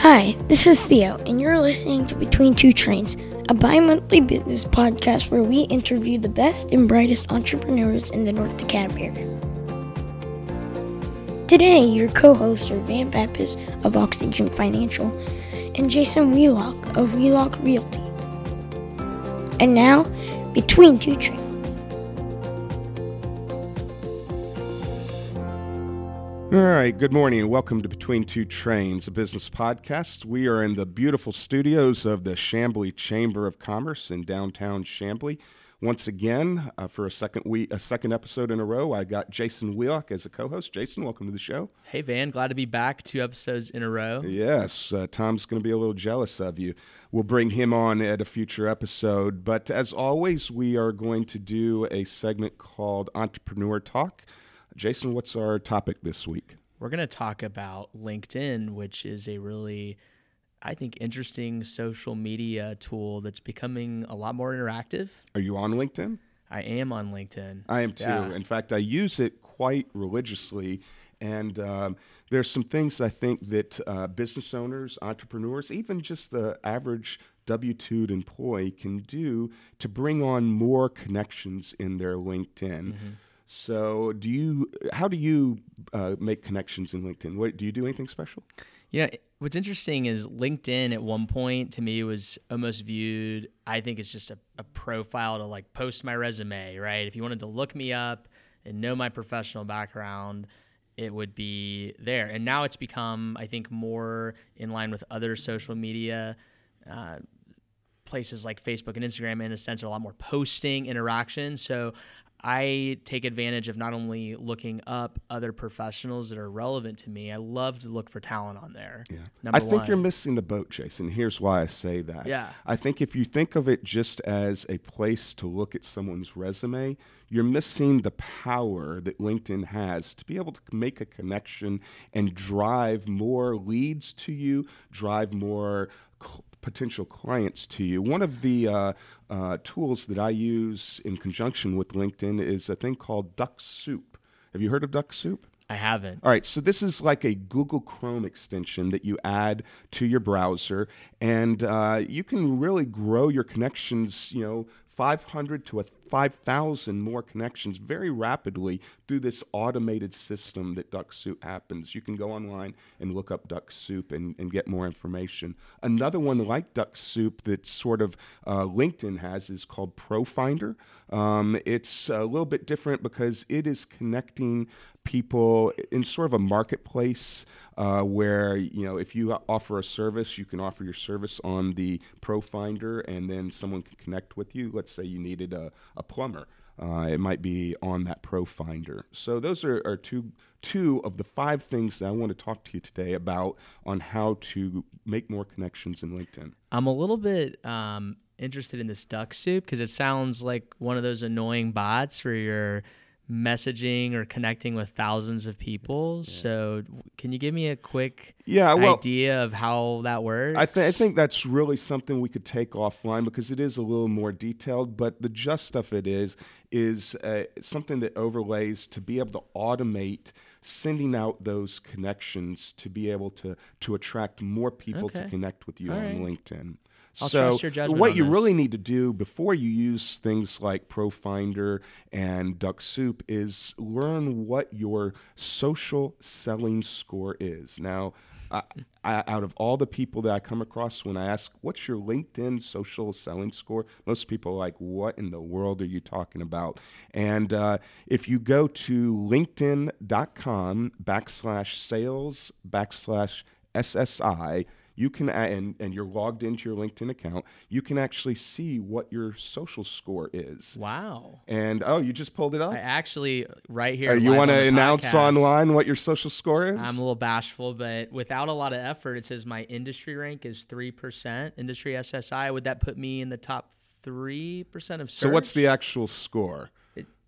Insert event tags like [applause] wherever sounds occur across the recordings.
Hi, this is Theo, and you're listening to Between Two Trains, a bi monthly business podcast where we interview the best and brightest entrepreneurs in the North DeKalb area. Today, your co hosts are Van Pappas of Oxygen Financial and Jason Wheelock of Wheelock Realty. And now, Between Two Trains. All right, good morning and welcome to Between Two Trains, a business podcast. We are in the beautiful studios of the Chamblee Chamber of Commerce in downtown Chamblee. Once again, uh, for a second week, a second episode in a row, I got Jason Wheelock as a co-host. Jason, welcome to the show. Hey Van, glad to be back. Two episodes in a row. Yes, uh, Tom's going to be a little jealous of you. We'll bring him on at a future episode. But as always, we are going to do a segment called Entrepreneur Talk. Jason, what's our topic this week? We're going to talk about LinkedIn, which is a really, I think, interesting social media tool that's becoming a lot more interactive. Are you on LinkedIn? I am on LinkedIn. I am too. Yeah. In fact, I use it quite religiously. And um, there's some things I think that uh, business owners, entrepreneurs, even just the average W 2 employee can do to bring on more connections in their LinkedIn. So, do you? How do you uh, make connections in LinkedIn? What do you do? Anything special? Yeah, what's interesting is LinkedIn at one point to me was almost viewed, I think it's just a, a profile to like post my resume, right? If you wanted to look me up and know my professional background, it would be there. And now it's become, I think, more in line with other social media. Uh, places like Facebook and Instagram in a sense are a lot more posting interaction. So I take advantage of not only looking up other professionals that are relevant to me. I love to look for talent on there. Yeah. Number I think one. you're missing the boat, Jason. Here's why I say that. Yeah. I think if you think of it just as a place to look at someone's resume, you're missing the power that LinkedIn has to be able to make a connection and drive more leads to you, drive more potential clients to you. One of the uh, uh, tools that I use in conjunction with LinkedIn is a thing called Dux-Soup. Have you heard of Dux-Soup? I haven't. All right, so this is like a Google Chrome extension that you add to your browser, and uh, you can really grow your connections, you know, 500 to a 5,000 more connections very rapidly through this automated system that Dux-Soup happens. You can go online and look up Dux-Soup and, and get more information. Another one like Dux-Soup that sort of uh, LinkedIn has is called ProFinder. Um, it's a little bit different because it is connecting people in sort of a marketplace uh, where you know if you offer a service you can offer your service on the profinder and then someone can connect with you. Let's say you needed a, a plumber uh, it might be on that profinder. So those are, are two two of the five things that i want to talk to you today about on how to make more connections in linkedin. I'm a little bit um, interested in this Dux-Soup because it sounds like one of those annoying bots where you're messaging or connecting with thousands of people. So, can you give me a quick Yeah, well- idea of how that works? I, th- I think that's really something we could take offline because it is a little more detailed. But the gist of it is is uh, something that overlays to be able to automate sending out those connections to be able to to attract more people to connect with you All on right. LinkedIn. I'll so trust your judgment what you this. really need to do before you use things like Profinder and Dux-Soup is learn what your social selling score is. Now, I, I, out of all the people that I come across, when I ask, "What's your LinkedIn social selling score?" most people are like, "What in the world are you talking about?" And uh, if you go to LinkedIn.com backslash sales backslash SSI, you can and and you're logged into your LinkedIn account, you can actually see what your social score is. wow. And oh, you just pulled it up. I actually right here. Or you want to announce podcast, online what your social score is? I'm a little bashful, but without a lot of effort, it says my industry rank is three percent. Industry SSI. Would that put me in the top three percent of search? so what's the actual score?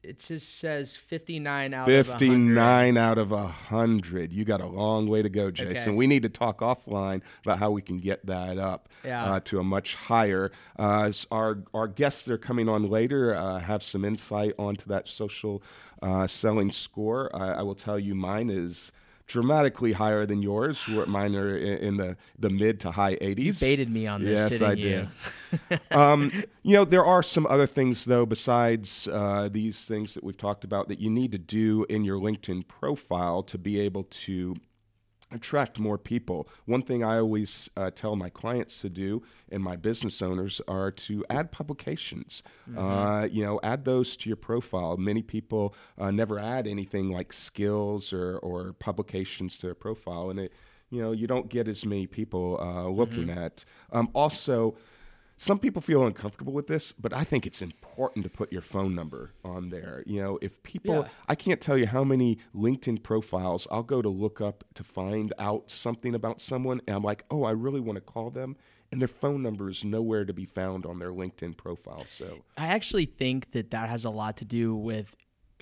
It, just says 59 out of 100. 59 out of 100. You got a long way to go, Jason. Okay. We need to talk offline about how we can get that up Yeah. uh, to a much higher. Uh, our, our guests that are coming on later uh, have some insight onto that social uh, selling score. I, I will tell you mine is dramatically higher than yours. Mine are in, in the the mid to high 80s. You baited me on this. Yes, I you? did. [laughs] um, you know, there are some other things though besides uh, these things that we've talked about that you need to do in your LinkedIn profile to be able to attract more people. One thing I always uh, tell my clients to do and my business owners are to add publications. Uh, you know, add those to your profile. Many people uh, never add anything like skills or, or publications to their profile, and it, you know, you don't get as many people uh, looking at. Um, also, some people feel uncomfortable with this, but I think it's important to put your phone number on there. You know, if people, Yeah. I can't tell you how many LinkedIn profiles I'll go to look up to find out something about someone, and I'm like, oh, I really want to call them, and their phone number is nowhere to be found on their LinkedIn profile. So, I actually think that that has a lot to do with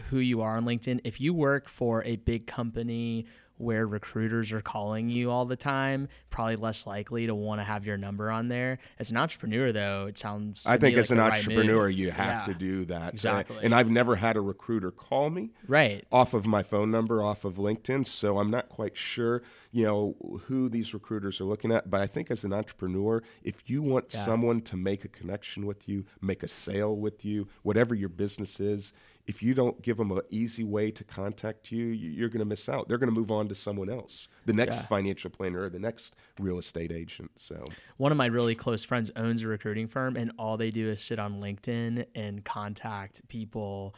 who you are on LinkedIn. If you work for a big company where recruiters are calling you all the time, probably less likely to want to have your number on there. As an entrepreneur, though, it sounds. I think as like an the right entrepreneur, you have to do that. Exactly. and I've never had a recruiter call me. Right. off of my phone number off of LinkedIn. So I'm not quite sure, you know, who these recruiters are looking at. But I think as an entrepreneur, if you want Yeah. someone to make a connection with you, make a sale with you, whatever your business is, if you don't give them an easy way to contact you, you- you're going to miss out. They're going to move on to someone else, the next Yeah. financial planner or the next real estate agent. So One of my really close friends owns a recruiting firm, and all they do is sit on LinkedIn and contact people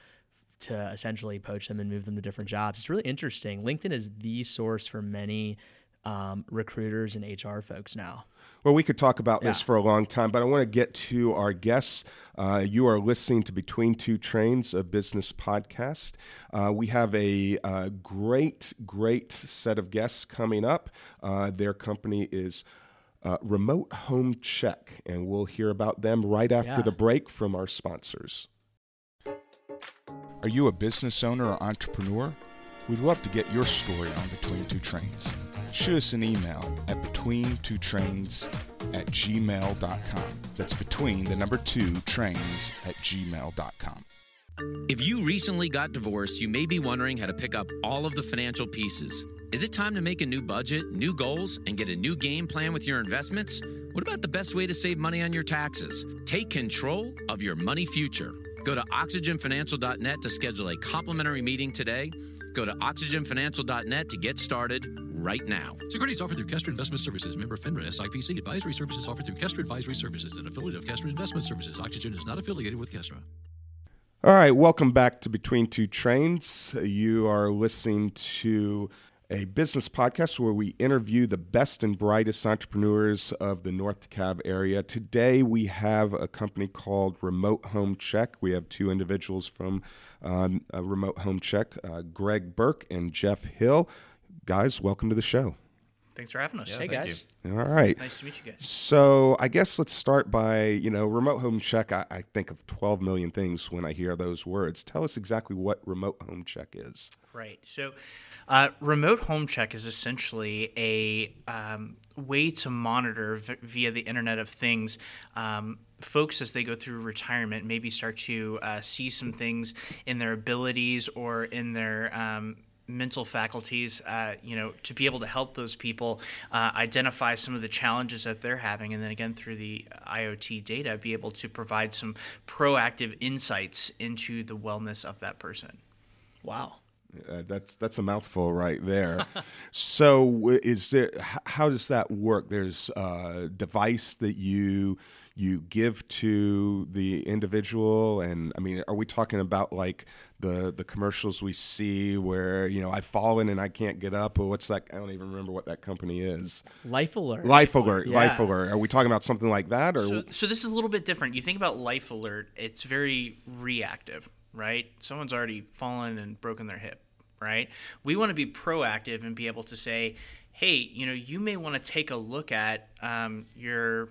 to essentially poach them and move them to different jobs. It's really interesting. LinkedIn is the source for many um, recruiters and HR folks now. Well, we could talk about this for a long time, but I want to get to our guests. Uh, you are listening to Between Two Trains, a business podcast. Uh, we have a uh, great, great set of guests coming up. Uh, their company is uh, Remote Home Check, and we'll hear about them right after Yeah. the break from our sponsors. Are you a business owner or entrepreneur? We'd love to get your story on Between Two Trains. Shoot us an email at betweentwotrains at gmail.com. That's between the number two trains at gmail.com. If you recently got divorced, you may be wondering how to pick up all of the financial pieces. Is it time to make a new budget, new goals, and get a new game plan with your investments? What about the best way to save money on your taxes? Take control of your money future. Go to oxygenfinancial.net to schedule a complimentary meeting today. Go to oxygenfinancial.net to get started right now. Securities offered through Kestra Investment Services, member FINRA SIPC. Advisory services offered through Kestra Advisory Services, an affiliate of Kestra Investment Services. Oxygen is not affiliated with Kestra. All right, welcome back to Between Two Trains. You are listening to a business podcast where we interview the best and brightest entrepreneurs of the North DeKalb area. Today we have a company called Remote Home Check. We have two individuals from um, uh, Remote Home Check, uh, Greg Burke and Jeff Hill. Guys, welcome to the show. Thanks for having us. hey, guys. All right. Nice to meet you guys. So I guess let's start by, you know, remote home check. I, I think of 12 million things when I hear those words. Tell us exactly what remote home check is. Right. So, uh, remote home check is essentially a um, way to monitor v- via the Internet of Things. Um, folks, as they go through retirement, maybe start to uh, see some things in their abilities or in their um, mental faculties, uh, you know, to be able to help those people uh, identify some of the challenges that they're having, and then again through the IoT data, be able to provide some proactive insights into the wellness of that person. Wow. Uh, that's that's a mouthful right there. [laughs] so is there? h- How does that work? There's a device that you you give to the individual, and I mean, are we talking about like the the commercials we see where you know I've fallen and I can't get up, or what's that? I don't even remember what that company is. Life alert. Life alert, Yeah. life alert. Are we talking about something like that, or So, so this is a little bit different. You think about life alert; it's very reactive, right? Someone's already fallen and broken their hip, right? We want to be proactive and be able to say, "Hey, you know, you may want to take a look at um, your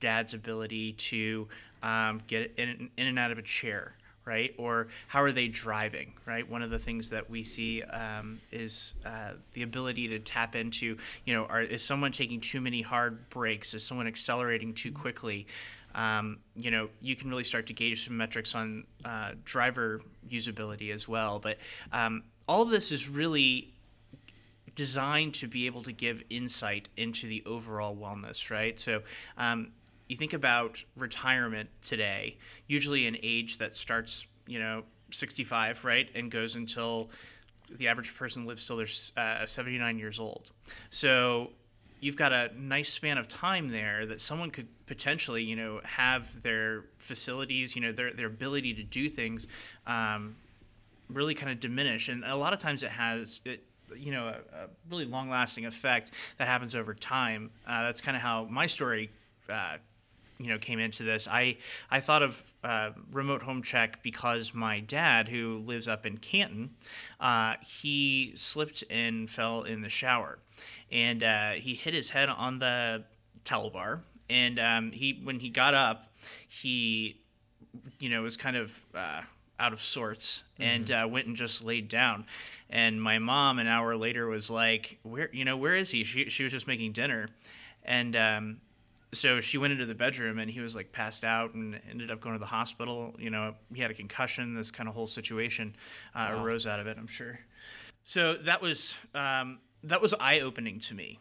dad's ability to um, get in, in and out of a chair." Right, or how are they driving? Right, one of the things that we see um, is uh, the ability to tap into. You know, are, is someone taking too many hard brakes? Is someone accelerating too quickly? um, you know, you can really start to gauge some metrics on uh, driver usability as well. But um, all of this is really designed to be able to give insight into the overall wellness, right? So, um, you think about retirement today, usually an age that starts, you know, 65, right, and goes until the average person lives till they're uh, 79 years old. So you've got a nice span of time there that someone could potentially, you know, have their facilities, you know, their their ability to do things, um, really kind of diminish. And a lot of times it has it. You know, a, a really long-lasting effect that happens over time. Uh, that's kind of how my story uh, you know came into this i i thought of uh, remote home check because my dad who lives up in canton uh, he slipped and fell in the shower. And uh, he hit his head on the towel bar. And um, he when he got up he you know was kind of uh, out of sorts and mm-hmm. uh, went and just laid down. And my mom an hour later was like where you know where is he? She, she was just making dinner. And um, so she went into the bedroom and he was like passed out and ended up going to the hospital. You know, he had a concussion. This kind of whole situation uh, wow. arose out of it. I'm sure. So that was um, that was eye opening to me.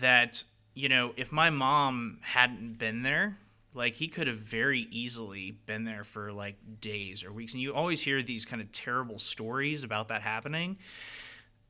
That you know, if my mom hadn't been there, like he could have very easily been there for like days or weeks. And you always hear these kind of terrible stories about that happening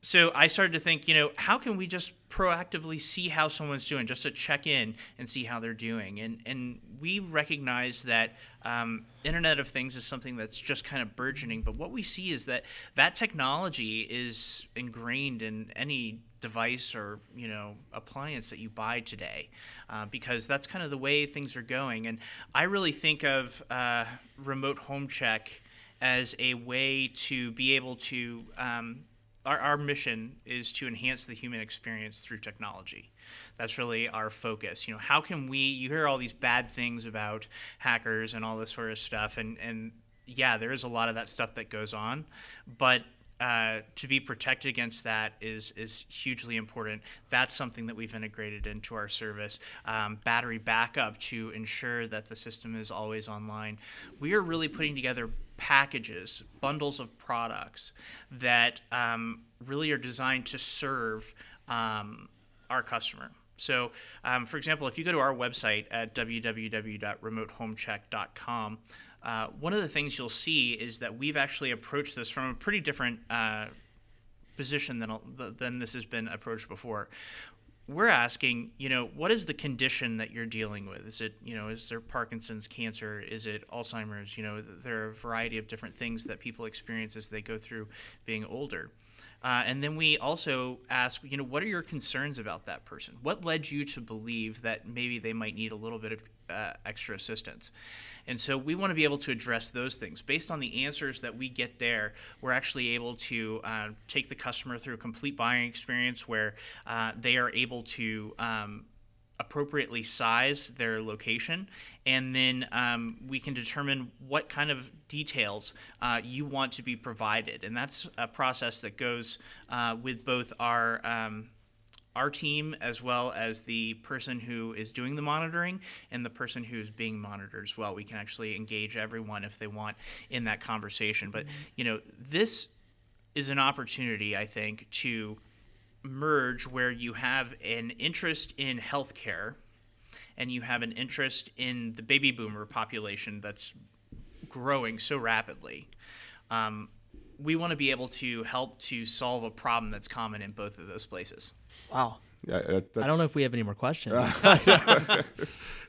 so I started to think, you know, how can we just proactively see how someone's doing, just to check in and see how they're doing, and and we recognize that um, Internet of Things is something that's just kind of burgeoning, but what we see is that that technology is ingrained in any device or you know appliance that you buy today, uh, because that's kind of the way things are going, and I really think of uh, remote home check as a way to be able to um, our, our mission is to enhance the human experience through technology. That's really our focus. You know, how can we? You hear all these bad things about hackers and all this sort of stuff, and and yeah, there is a lot of that stuff that goes on, but uh, to be protected against that is is hugely important. That's something that we've integrated into our service. Um, battery backup to ensure that the system is always online. We are really putting together packages, bundles of products that um, really are designed to serve um, our customer. So, um, for example, if you go to our website at www.remotehomecheck.com, uh, one of the things you'll see is that we've actually approached this from a pretty different uh, position than, than this has been approached before we're asking, you know, what is the condition that you're dealing with? Is it, you know, is there Parkinson's, cancer? Is it Alzheimer's? You know, there are a variety of different things that people experience as they go through being older. Uh, and then we also ask, you know, what are your concerns about that person? What led you to believe that maybe they might need a little bit of uh, extra assistance? And so we want to be able to address those things. Based on the answers that we get there, we're actually able to uh, take the customer through a complete buying experience where uh, they are able to. Um, appropriately size their location, and then um, we can determine what kind of details uh, you want to be provided. And that's a process that goes uh, with both our um, our team as well as the person who is doing the monitoring and the person who's being monitored as well. We can actually engage everyone if they want in that conversation. But, mm-hmm. you know, this is an opportunity, I think, to merge where you have an interest in healthcare and you have an interest in the baby boomer population that's growing so rapidly. Um, we want to be able to help to solve a problem that's common in both of those places. Wow. Yeah, I don't know if we have any more questions. [laughs] that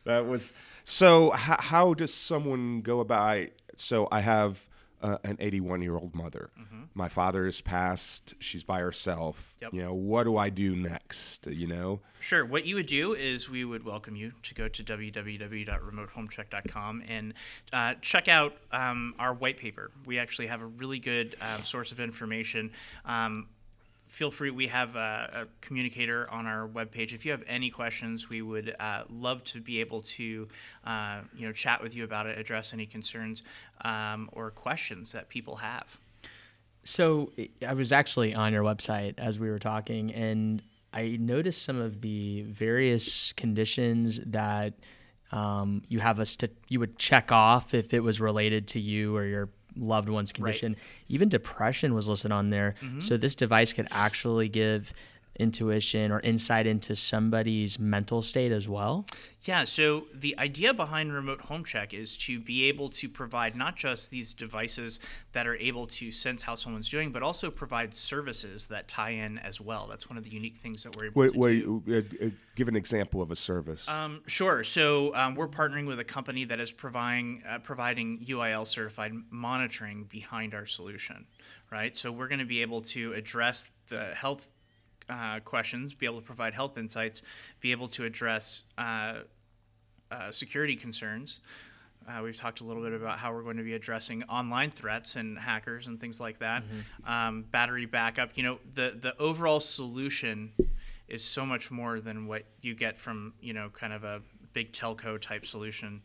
was so. How, how, does someone go about? So I have uh, an 81 year old mother. Mm-hmm. My father is passed. She's by herself. Yep. You know, what do I do next? You know. Sure. What you would do is we would welcome you to go to www.remotehomecheck.com and uh, check out um, our white paper. We actually have a really good uh, source of information. Um, feel free. We have a, a, communicator on our webpage. If you have any questions, we would uh, love to be able to, uh, you know, chat with you about it, address any concerns um, or questions that people have. So I was actually on your website as we were talking, and I noticed some of the various conditions that um, you have us to you would check off if it was related to you or your loved one's condition. Right. Even depression was listed on there. Mm-hmm. So this device could actually give intuition or insight into somebody's mental state as well? Yeah, so the idea behind Remote Home Check is to be able to provide not just these devices that are able to sense how someone's doing, but also provide services that tie in as well. That's one of the unique things that we're able Wait, to wait, do. uh, uh, give an example of a service. Um, sure. So um, we're partnering with a company that is providing uh, providing UIL certified monitoring behind our solution, right? So we're going to be able to address the health uh, questions, be able to provide health insights, be able to address uh, uh, security concerns. Uh, we've talked a little bit about how we're going to be addressing online threats and hackers and things like that. Um, battery backup. You know, the the overall solution is so much more than what you get from you know kind of a big telco type solution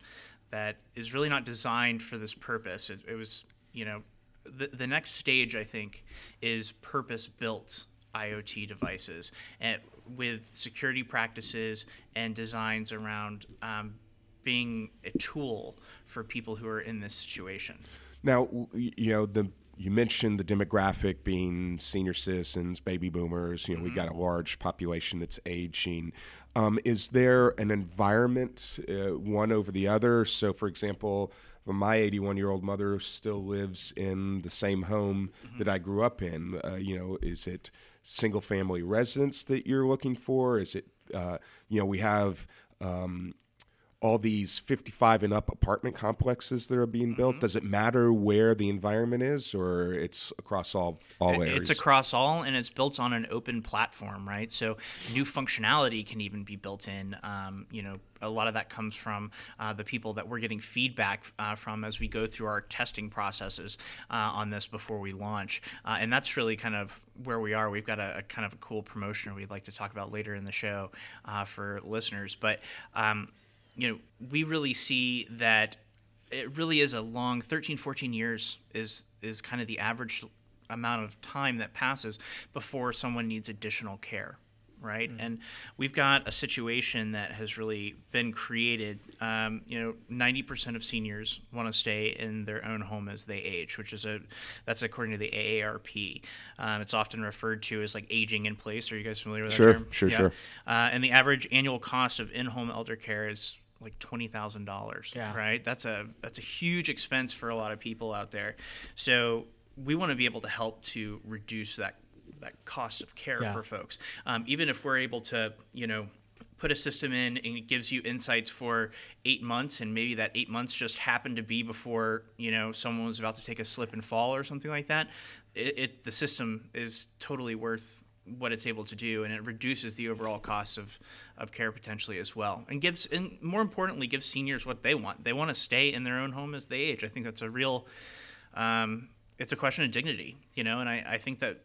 that is really not designed for this purpose. It, it was you know the the next stage I think is purpose built IoT devices and with security practices and designs around um, being a tool for people who are in this situation. Now, you know, the you mentioned the demographic being senior citizens, baby boomers. You know, we've got a large population that's aging. Um, is there an environment, uh, one over the other? So, for example, my 81 year old mother still lives in the same home that I grew up in. Uh, you know, is it single family residence that you're looking for? Is it, uh, you know, we have. Um, all these 55 and up apartment complexes that are being built Mm-hmm. does it matter where the environment is or it's across all all areas It's across all, and it's built on an open platform, right? So new functionality can even be built in. Um, you know, a lot of that comes from uh, the people that we're getting feedback uh, from as we go through our testing processes uh, on this before we launch, uh, and that's really kind of where we are. We've got a, a kind of a cool promotion we'd like to talk about later in the show uh, for listeners, but. Um, you know, we really see that it really is a long 13 14 years is is kind of the average amount of time that passes before someone needs additional care right and we've got a situation that has really been created um, you know 90% of seniors want to stay in their own home as they age which is a that's according to the aarp um, it's often referred to as like aging in place are you guys familiar with Sure, that term sure, sure. uh, and the average annual cost of in-home elder care is like twenty thousand dollars. Yeah. Right. That's a that's a huge expense for a lot of people out there. So we want to be able to help to reduce that that cost of care Yeah. for folks. Um, even if we're able to, you know. Put a system in and it gives you insights for eight months, and maybe that eight months just happened to be before you know someone was about to take a slip and fall or something like that. It, it the system is totally worth what it's able to do and it reduces the overall cost of, of care potentially as well and gives and more importantly gives seniors what they want they want to stay in their own home as they age i think that's a real um, it's a question of dignity you know and I, I think that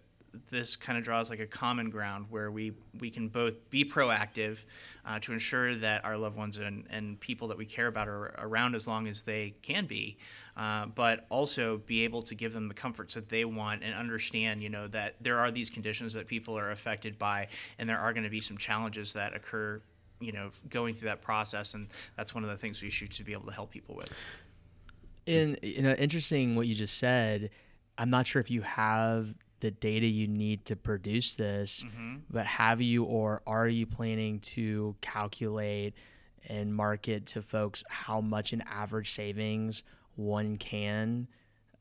this kind of draws like a common ground where we, we can both be proactive uh, to ensure that our loved ones and, and people that we care about are around as long as they can be, uh, but also be able to give them the comforts that they want and understand, you know, that there are these conditions that people are affected by, and there are going to be some challenges that occur, you know, going through that process, and that's one of the things we shoot to be able to help people with. In you know, interesting what you just said. I'm not sure if you have the data you need to produce this, but have you or are you planning to calculate and market to folks how much an average savings one can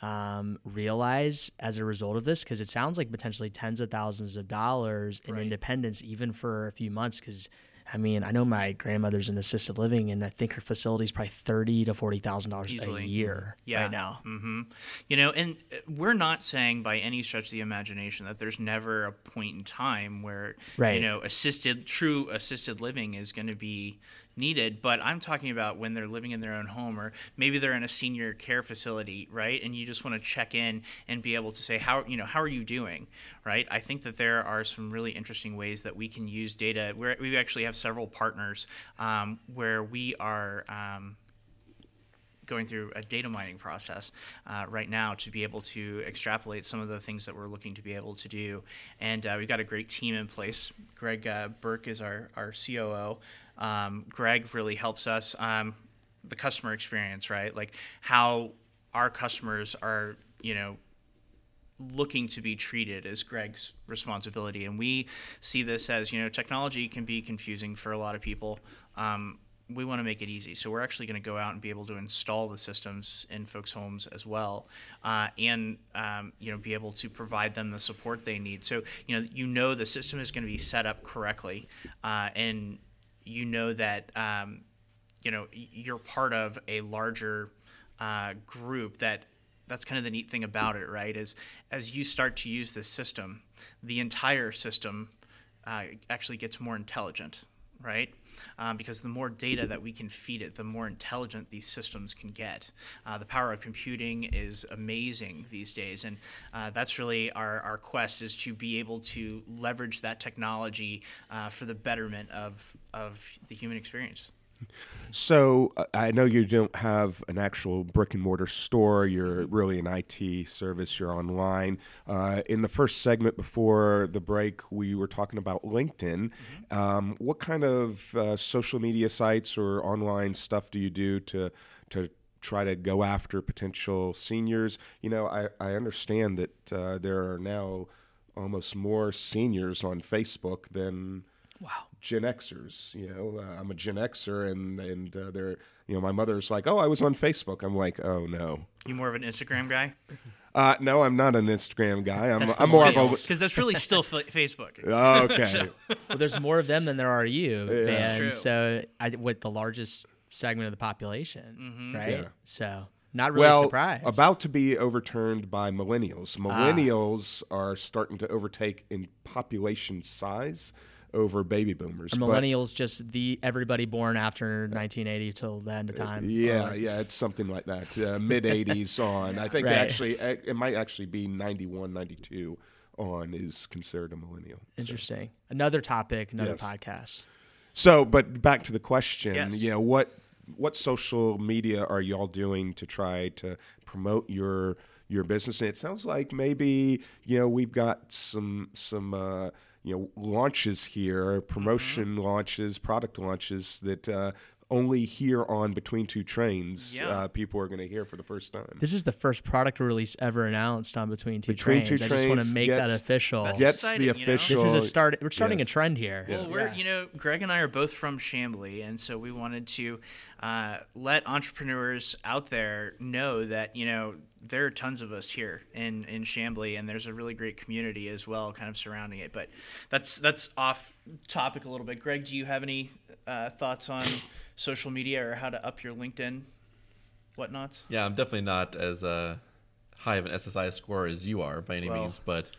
um, realize as a result of this? Because it sounds like potentially tens of thousands of dollars in independence, even for a few months. Because I mean, I know my grandmother's in assisted living, and I think her facility is probably thirty to forty thousand dollars a year yeah. right now. hmm You know, and uh, we're not saying by any stretch of the imagination that there's never a point in time where Right. you know assisted true assisted living is going to be needed but i'm talking about when they're living in their own home or maybe they're in a senior care facility right? And you just want to check in and be able to say how you know how are you doing? Right? I think that there are some really interesting ways that we can use data. Where we actually have several partners um, where we are um, going through a data mining process uh, right now to be able to extrapolate some of the things that we're looking to be able to do. And uh, we've got a great team in place. Greg uh, Burke is our, our COO. Um, Greg really helps us, um, the customer experience, right? Like how our customers are, you know, looking to be treated is Greg's responsibility. And we see this as, you know, technology can be confusing for a lot of people. Um, we want to make it easy. So we're actually going to go out and be able to install the systems in folks' homes as well, uh, and um, you know be able to provide them the support they need. So you know you know the system is going to be set up correctly, uh, and you know that um, you know you're part of a larger uh, group that that's kind of the neat thing about it, right? Is as you start to use this system, the entire system uh, actually gets more intelligent, right? Um, because the more data that we can feed it, the more intelligent these systems can get. Uh, the power of computing is amazing these days, and uh, that's really our, our quest is to be able to leverage that technology uh, for the betterment of, of the human experience. So uh, I know you don't have an actual brick and mortar store. You're really an IT service. You're online. Uh, in the first segment before the break, we were talking about LinkedIn. Mm-hmm. Um, what kind of uh, social media sites or online stuff do you do to to try to go after potential seniors? You know, I, I understand that uh, there are now almost more seniors on Facebook than Wow. Gen Xers. You know, uh, I'm a Gen Xer, and and uh, they're you know my mother's like, oh, I was on Facebook. I'm like, oh no. You more of an Instagram guy? Uh, no, I'm not an Instagram guy. I'm, I'm more of a. Because that's really still f- Facebook. [laughs] Okay. So- [laughs] Well, there's more of them than there are you, Yeah. That's and true. so I, with the largest segment of the population, right? Yeah. So not really well, surprised. about to be overturned by millennials. Millennials are starting to overtake in population size over baby boomers. Are but- millennials just the everybody born after 1980 till the end of time? Yeah, Or- yeah, it's something like that. Uh, Mid 80s [laughs] on. I think Right. actually uh, it might actually be 91, 92 on is considered a millennial. So- Interesting. Another topic, another Yes. podcast. So, but back to the question, Yes. you know, what what social media are y'all doing to try to promote your your business? And it sounds like maybe you know we've got some some uh, you know launches here, promotion launches, product launches that uh, only here on Between Two Trains Yeah. uh, people are going to hear for the first time. This is the first product release ever announced on Between Two Between Trains. Two I just want to make that official. That's Gets exciting, the you know? This is a start. We're starting Yes. a trend here. Well, we're Yeah. you know Greg and I are both from Chamblee, and so we wanted to uh, let entrepreneurs out there know that you know there are tons of us here in in Chamblee, and there's a really great community as well, kind of surrounding it. But that's that's off topic a little bit. Greg, do you have any uh, thoughts on social media or how to up your LinkedIn whatnots? Yeah, I'm definitely not as uh, high of an SSI score as you are by any Well. means, but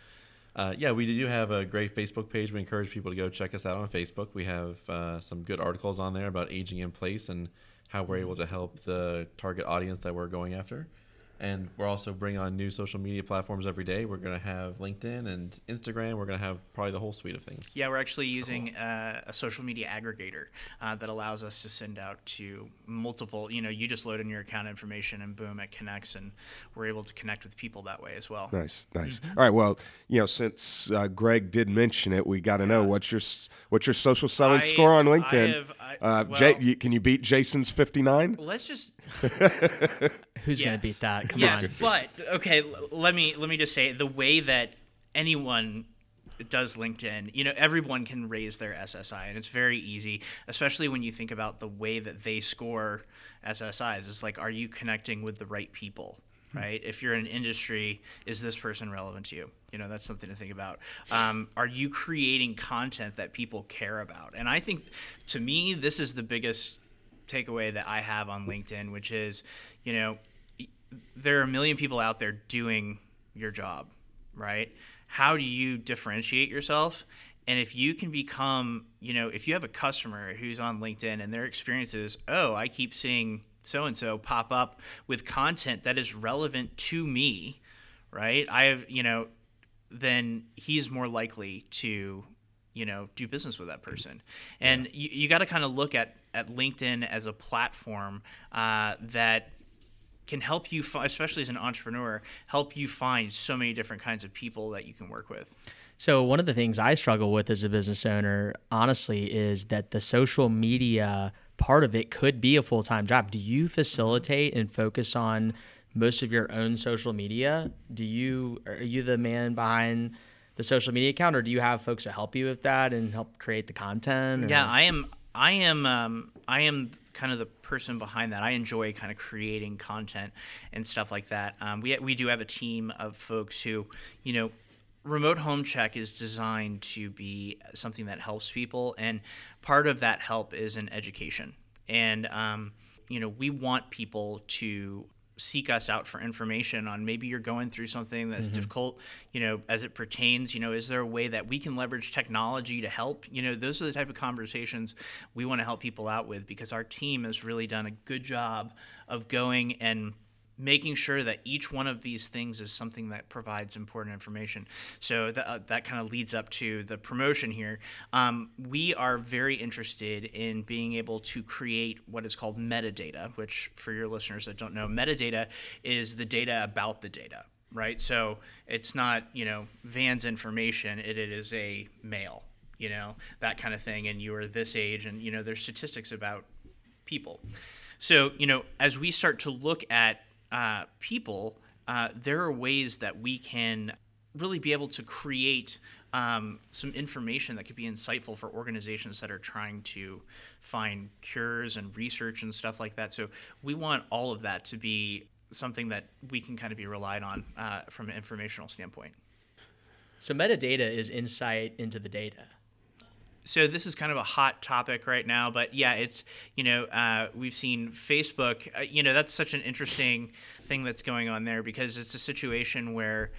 uh, yeah, we do have a great Facebook page. We encourage people to go check us out on Facebook. We have uh, some good articles on there about aging in place and how we're able to help the target audience that we're going after. And we're also bringing on new social media platforms every day. We're going to have LinkedIn and Instagram. We're going to have probably the whole suite of things. Yeah, we're actually using uh, a social media aggregator uh, that allows us to send out to multiple. You know, you just load in your account information and boom, it connects, and we're able to connect with people that way as well. Nice, nice. Mm-hmm. All right. Well, you know, since uh, Greg did mention it, we got to know what's your what's your social selling I- score on I LinkedIn. have- I- uh, well- Jay, you, can you beat Jason's fifty nine? Let's just [laughs] [laughs] Who's going to beat that? Come yes, on. but okay. l- Let me let me just say the way that anyone does LinkedIn, you know, everyone can raise their SSI, and it's very easy, especially when you think about the way that they score SSIs. It's like, are you connecting with the right people? Right. If you're in an industry, is this person relevant to you? You know, that's something to think about. Um, are you creating content that people care about? And I think, to me, this is the biggest takeaway that I have on LinkedIn, which is, you know, there are a million people out there doing your job, right? How do you differentiate yourself? And if you can become, you know, if you have a customer who's on LinkedIn and their experience is, oh, I keep seeing so and so pop up with content that is relevant to me, right? I have, you know, then he's more likely to you know do business with that person and you, you got to kind of look at at linkedin as a platform uh, that can help you especially as an entrepreneur help you find so many different kinds of people that you can work with So one of the things I struggle with as a business owner, honestly, is that the social media part of it could be a full time job. Do you facilitate and focus on most of your own social media. Do you are you the man behind the social media account, or do you have folks to help you with that and help create the content? or- Yeah, I am. I am. Um, I am kind of the person behind that. I enjoy kind of creating content and stuff like that. Um, we we do have a team of folks who, you know, remote home check is designed to be something that helps people, and part of that help is in education. And um, you know, we want people to seek us out for information on maybe you're going through something that's mm-hmm. difficult you know as it pertains you know is there a way that we can leverage technology to help? You know those are the type of conversations we want to help people out with because our team has really done a good job of going and making sure that each one of these things is something that provides important information. So that, uh, that kind of leads up to the promotion here. Um, we are very interested in being able to create what is called metadata, which for your listeners that don't know, metadata is the data about the data. Right, so it's not you know Van's information; it, it is a male, you know that kind of thing, and you are this age, and you know there's statistics about people. So, you know, as we start to look at uh, people, uh, there are ways that we can really be able to create um, some information that could be insightful for organizations that are trying to find cures and research and stuff like that. So, we want all of that to be something that we can kind of be relied on uh, from an informational standpoint. So metadata is insight into the data. So this is kind of a hot topic right now but yeah it's you know uh, we've seen facebook uh, you know that's such an interesting thing that's going on there because it's a situation where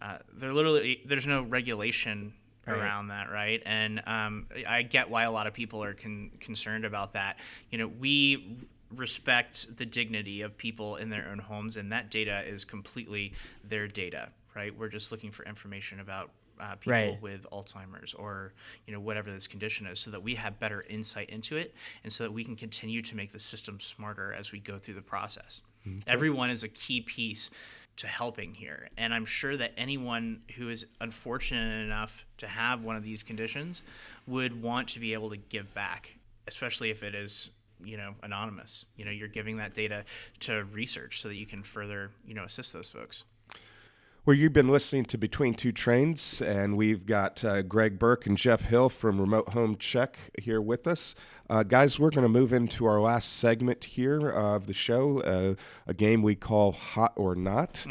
uh, there literally there's no regulation Right. around that right? And um, i get why a lot of people are con- concerned about that. You know we respect the dignity of people in their own homes and that data is completely their data right? We're just looking for information about uh, people Right. with Alzheimer's or you know whatever this condition is, so that we have better insight into it, and so that we can continue to make the system smarter as we go through the process. Everyone is a key piece to helping here, and I'm sure that anyone who is unfortunate enough to have one of these conditions would want to be able to give back, especially if it is you know anonymous. You know, you're giving that data to research so that you can further you know assist those folks. Well, you've been listening to Between Two Trains, and we've got uh, Greg Burke and Jeff Hill from Remote Home Check here with us. Uh, guys, we're going to move into our last segment here of the show, uh, a game we call Hot or Not.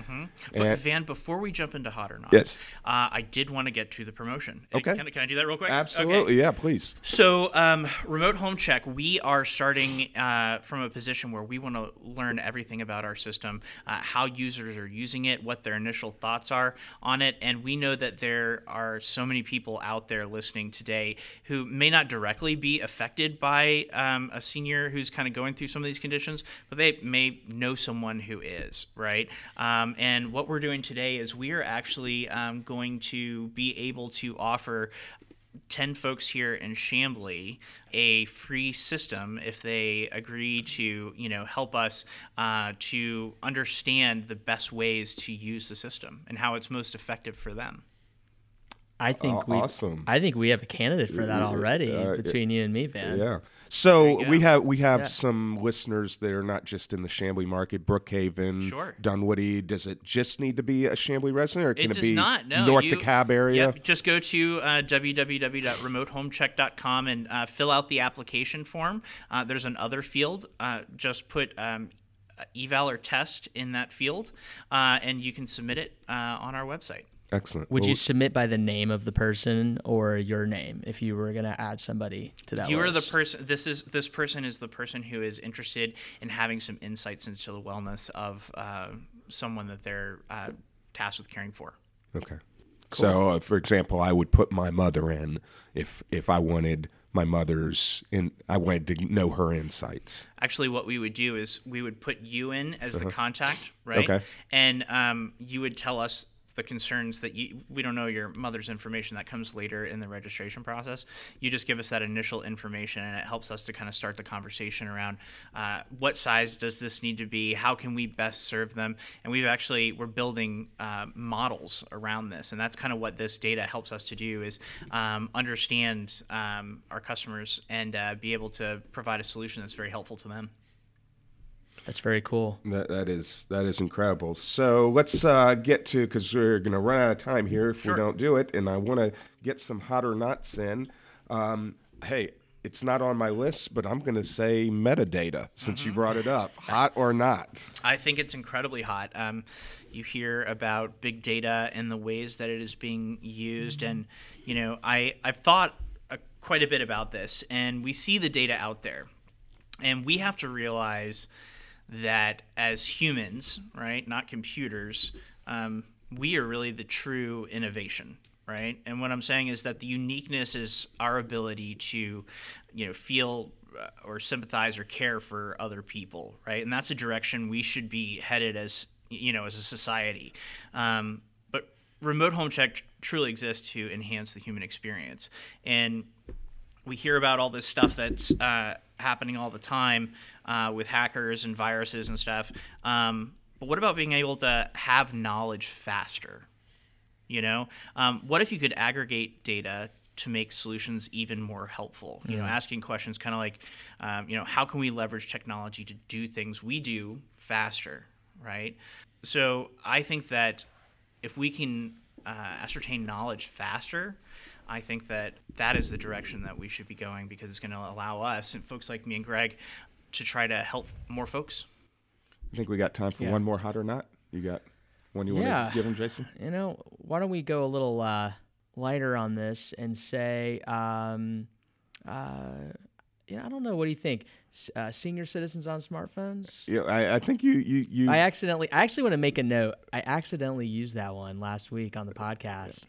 But And- Van, before we jump into hot or not, Yes. uh, I did want to get to the promotion. Okay. Can, I- can I do that real quick? Absolutely, Okay. yeah, please. So, um, remote home check, we are starting uh, from a position where we want to learn everything about our system, uh, how users are using it, what their initial thoughts are on it. And we know that there are so many people out there listening today who may not directly be affected by um, a senior who's kind of going through some of these conditions, but they may know someone who is, right? Um, and what we're doing today is we are actually um, going to be able to offer 10 folks here in Chamblee a free system if they agree to, you know, help us uh, to understand the best ways to use the system and how it's most effective for them. I think Aw- we awesome. I think we have a candidate for that already Uh, between you and me, Van. Yeah. So we have we have Yeah. some listeners that are not just in the Chamblee market, Brookhaven, Sure. Dunwoody. Does it just need to be a Chamblee resident, or can It it, be not. No, North you- DeKalb area? Yep, just go to uh, www.remotehomecheck.com and uh, fill out the application form. Uh, there's an other field. Uh, just put um, eval or test in that field, uh, and you can submit it uh, on our website. Excellent. Would Well, you submit by the name of the person or your name if you were going to add somebody to that you are the person. This is this person is the person who is interested in having some insights into the wellness of uh, someone that they're uh, tasked with caring for. Okay. So, uh, for example, I would put my mother in if if I wanted my mother's in. I wanted to know her insights. Actually, what we would do is we would put you in as the contact, right? Okay. And um, you would tell us the concerns that you. We don't know your mother's information. That comes later in the registration process. You just give us that initial information, and it helps us to kind of start the conversation around uh, what size does this need to be? How can we best serve them? And we've actually we're building uh, models around this, and that's kind of what this data helps us to do is um, understand um, our customers and uh, be able to provide a solution that's very helpful to them. That's very cool. That that is that is incredible. So let's uh, get to because we're going to run out of time here if Sure. we don't do it, and I want to get some hot or nots in. Um, hey, it's not on my list, but I'm going to say metadata since Mm-hmm. you brought it up. Hot or not? I think it's incredibly hot. Um, you hear about big data and the ways that it is being used, and you know, I I've thought uh, quite a bit about this, and we see the data out there, and we have to realize that as humans, right, not computers, um, we are really the true innovation, right? And what I'm saying is that the uniqueness is our ability to, you know, feel uh, or sympathize or care for other people, right? And that's a direction we should be headed as, you know, as a society. Um, but remote home check truly exists to enhance the human experience, and we hear about all this stuff that's uh, happening all the time uh, with hackers and viruses and stuff. Um, but what about being able to have knowledge faster? You know, um, what if you could aggregate data to make solutions even more helpful? You know, asking questions kind of like, um, you know, how can we leverage technology to do things we do faster, right? So I think that if we can uh, ascertain knowledge faster, I think that that is the direction that we should be going because it's going to allow us and folks like me and Greg to try to help more folks. I think we got time for Yeah. one more hot or not. You got one you want to give him, Jason? You know, why don't we go a little uh, lighter on this and say, um, uh, yeah, I don't know. What do you think? Uh, senior citizens on smartphones? Yeah, I, I think you you you. I accidentally, I actually want to make a note. I accidentally used that one last week on the podcast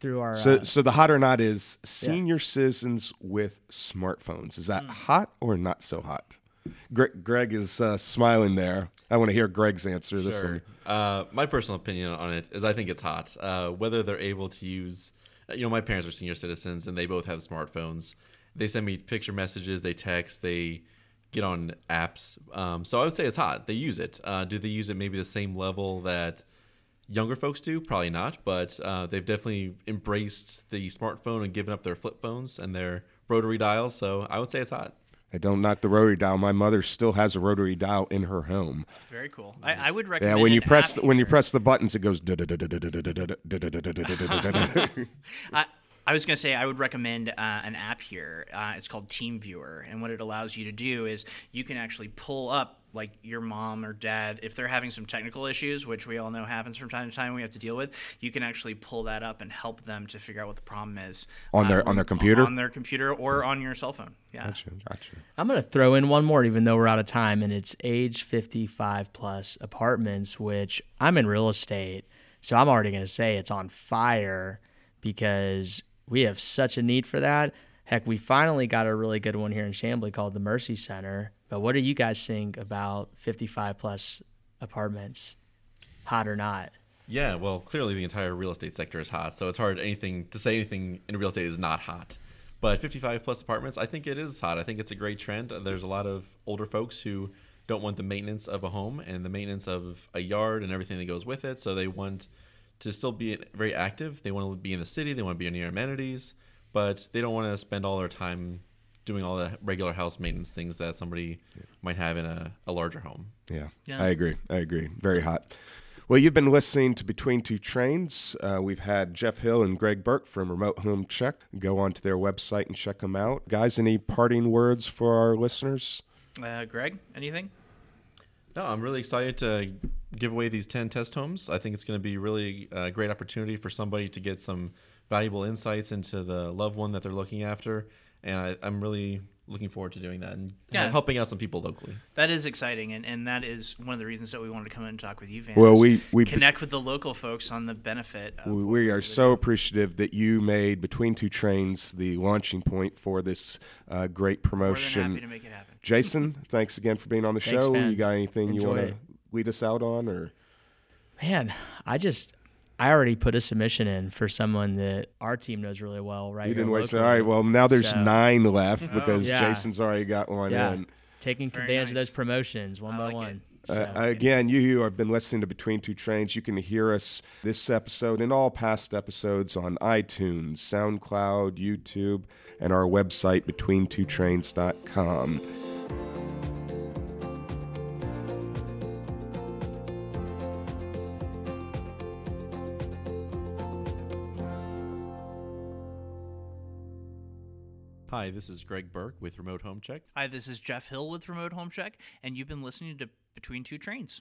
through our. so uh, so the hot or not is senior citizens with smartphones. Is that hot or not so hot? Greg, Greg is uh, smiling there. I want to hear Greg's answer to this one. Uh, my personal opinion on it is I think it's hot. Uh, whether they're able to use, uh, you know, my parents are senior citizens and they both have smartphones. They send me picture messages, they text, they get on apps. Um, so I would say it's hot. They use it. Uh, do they use it maybe the same level that younger folks do? Probably not, but uh, they've definitely embraced the smartphone and given up their flip phones and their rotary dials. So I would say it's hot. I don't knock the rotary dial. My mother still has a rotary dial in her home. Very cool. I, I would recommend. Yeah, when you press app when you press the buttons, it goes. [laughs] [laughs] [laughs] I, I was going to say I would recommend uh, an app here. Uh, it's called TeamViewer, and what it allows you to do is you can actually pull up like your mom or dad if they're having some technical issues, which we all know happens from time to time. We have to deal with. You can actually pull that up and help them to figure out what the problem is On their- uh, on their computer? on their computer, or on your cell phone. Yeah. Gotcha, gotcha. I'm going to throw in one more, even though we're out of time, and it's age 55 plus apartments, which I'm in real estate. So I'm already going to say it's on fire because we have such a need for that. Heck, we finally got a really good one here in Chamblee called the Mercy Center. But what do you guys think about 55 plus apartments? Hot or not? Yeah, well, clearly the entire real estate sector is hot, so it's hard anything to say anything in real estate is not hot. But 55 plus apartments, I think it is hot. I think it's a great trend. There's a lot of older folks who don't want the maintenance of a home and the maintenance of a yard and everything that goes with it, so they want to still be very active. They want to be in the city, they want to be near amenities, but they don't want to spend all their time doing all the regular house maintenance things that somebody might have in a, a larger home. Yeah, Yeah. I agree. I agree. Very hot. Well, you've been listening to Between Two Trains. Uh, we've had Jeff Hill and Greg Burke from Remote Home Check. Go onto their website and check them out. Guys, any parting words for our listeners? Uh, Greg, anything? No, I'm really excited to give away these 10 test homes. I think it's going to be really a great opportunity for somebody to get some valuable insights into the loved one that they're looking after. And I, I'm really looking forward to doing that and Yeah. helping out some people locally. That is exciting, and, and that is one of the reasons that we wanted to come in and talk with you, Van. Well, we- we- connect with the local folks on the benefit. Of We- We we're are so do. appreciative that you made Between Two Trains the launching point for this uh, great more than promotion. happy to make it happen. Jason, thanks again for being on the Thanks, show. man. You got anything you want to lead us out on, or Man, I just I already put a submission in for someone that our team knows really well, right? you didn't waste it? All locally. right. Well, now there's So- nine left because Yeah. Jason's already got one yeah, in. taking Very advantage of those promotions one I by like it. one. Uh, again, you who have been listening to Between Two Trains, you can hear us this episode and all past episodes on iTunes, SoundCloud, YouTube, and our website, betweentwotrains.com. Hi, this is Greg Burke with Remote Home Check. Hi, this is Jeff Hill with Remote Home Check, and you've been listening to Between Two Trains.